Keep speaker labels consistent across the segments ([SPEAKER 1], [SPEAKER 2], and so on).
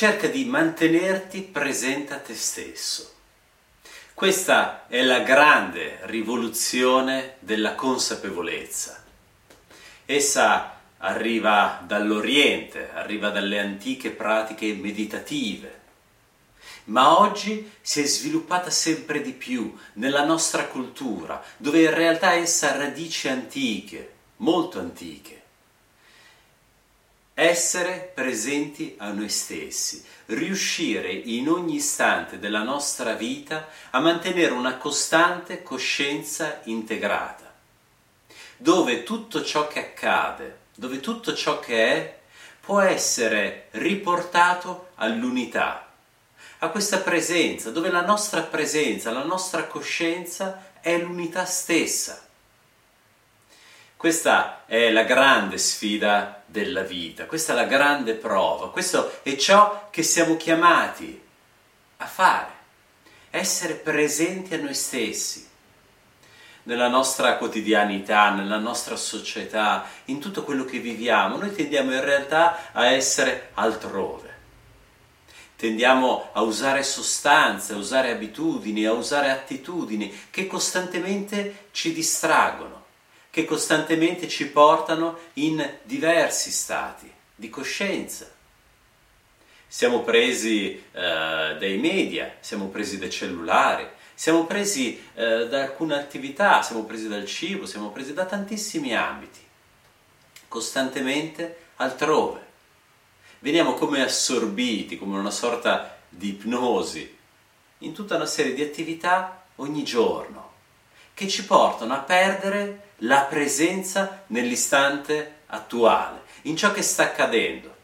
[SPEAKER 1] Cerca di mantenerti presente a te stesso. Questa è la grande rivoluzione della consapevolezza. Essa arriva dall'Oriente, arriva dalle antiche pratiche meditative, ma oggi si è sviluppata sempre di più nella nostra cultura, dove in realtà essa ha radici antiche, molto antiche. Essere presenti a noi stessi, riuscire in ogni istante della nostra vita a mantenere una costante coscienza integrata, dove tutto ciò che accade, dove tutto ciò che è, può essere riportato all'unità, a questa presenza, dove la nostra presenza, la nostra coscienza è l'unità stessa. Questa è la grande sfida della vita, questa è la grande prova, questo è ciò che siamo chiamati a fare, essere presenti a noi stessi, nella nostra quotidianità, nella nostra società, in tutto quello che viviamo. Noi tendiamo in realtà a essere altrove tendiamo a usare sostanze, a usare abitudini, a usare attitudini che costantemente ci distraggono, che costantemente ci portano in diversi stati di coscienza. Siamo presi eh, dai media, siamo presi dai cellulari, siamo presi eh, da alcune attività, siamo presi dal cibo, siamo presi da tantissimi ambiti, costantemente altrove veniamo come assorbiti, come una sorta di ipnosi, in tutta una serie di attività ogni giorno, che ci portano a perdere la presenza nell'istante attuale, in ciò che sta accadendo.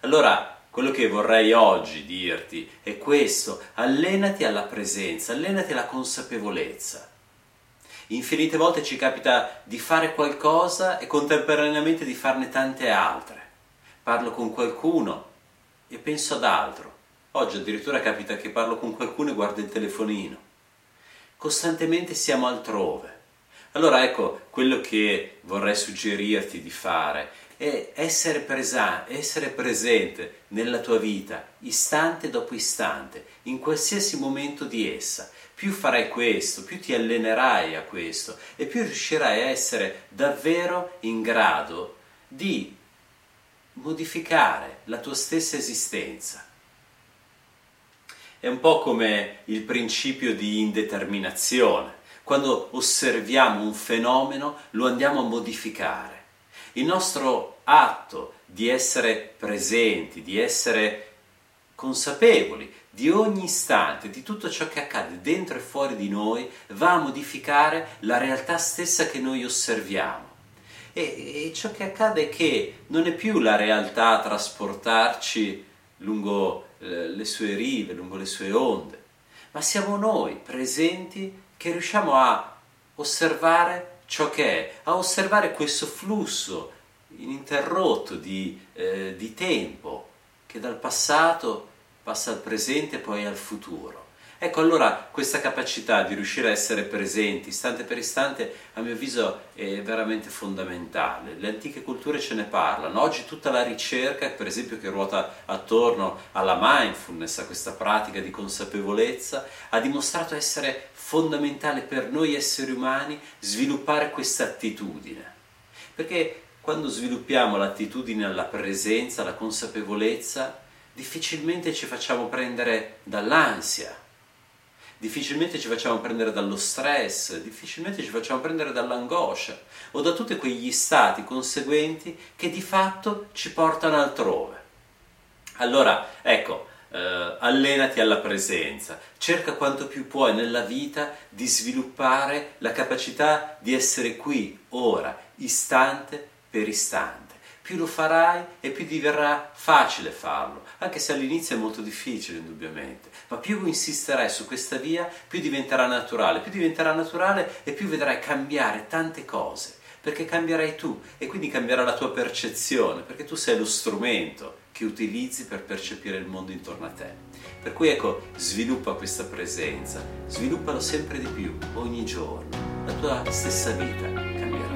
[SPEAKER 1] Allora, quello che vorrei oggi dirti è questo, allenati alla presenza, allenati alla consapevolezza. Infinite volte ci capita di fare qualcosa e contemporaneamente di farne tante altre parlo con qualcuno e penso ad altro. Oggi addirittura capita che parlo con qualcuno e guardo il telefonino. Costantemente siamo altrove. Allora ecco, quello che vorrei suggerirti di fare è essere, presa- essere presente nella tua vita, istante dopo istante, in qualsiasi momento di essa. Più farai questo, più ti allenerai a questo e più riuscirai a essere davvero in grado di modificare la tua stessa esistenza. È un po' come il principio di indeterminazione. Quando osserviamo un fenomeno lo andiamo a modificare. Il nostro atto di essere presenti, di essere consapevoli di ogni istante, di tutto ciò che accade dentro e fuori di noi, va a modificare la realtà stessa che noi osserviamo e, e ciò che accade è che non è più la realtà a trasportarci lungo eh, le sue rive, lungo le sue onde, ma siamo noi presenti che riusciamo a osservare ciò che è, a osservare questo flusso ininterrotto di, eh, di tempo che dal passato passa al presente e poi al futuro. Ecco, allora questa capacità di riuscire a essere presenti istante per istante, a mio avviso, è veramente fondamentale. Le antiche culture ce ne parlano. Oggi tutta la ricerca, per esempio, che ruota attorno alla mindfulness, a questa pratica di consapevolezza, ha dimostrato essere fondamentale per noi esseri umani sviluppare questa attitudine. Perché quando sviluppiamo l'attitudine alla presenza, alla consapevolezza, difficilmente ci facciamo prendere dall'ansia difficilmente ci facciamo prendere dallo stress, difficilmente ci facciamo prendere dall'angoscia o da tutti quegli stati conseguenti che di fatto ci portano altrove. Allora, ecco, eh, allenati alla presenza, cerca quanto più puoi nella vita di sviluppare la capacità di essere qui, ora, istante per istante. Più lo farai e più diverrà facile farlo, anche se all'inizio è molto difficile indubbiamente, ma più insisterai su questa via, più diventerà naturale, più diventerà naturale e più vedrai cambiare tante cose, perché cambierai tu e quindi cambierà la tua percezione, perché tu sei lo strumento che utilizzi per percepire il mondo intorno a te. Per cui ecco, sviluppa questa presenza, sviluppalo sempre di più, ogni giorno. La tua stessa vita cambierà.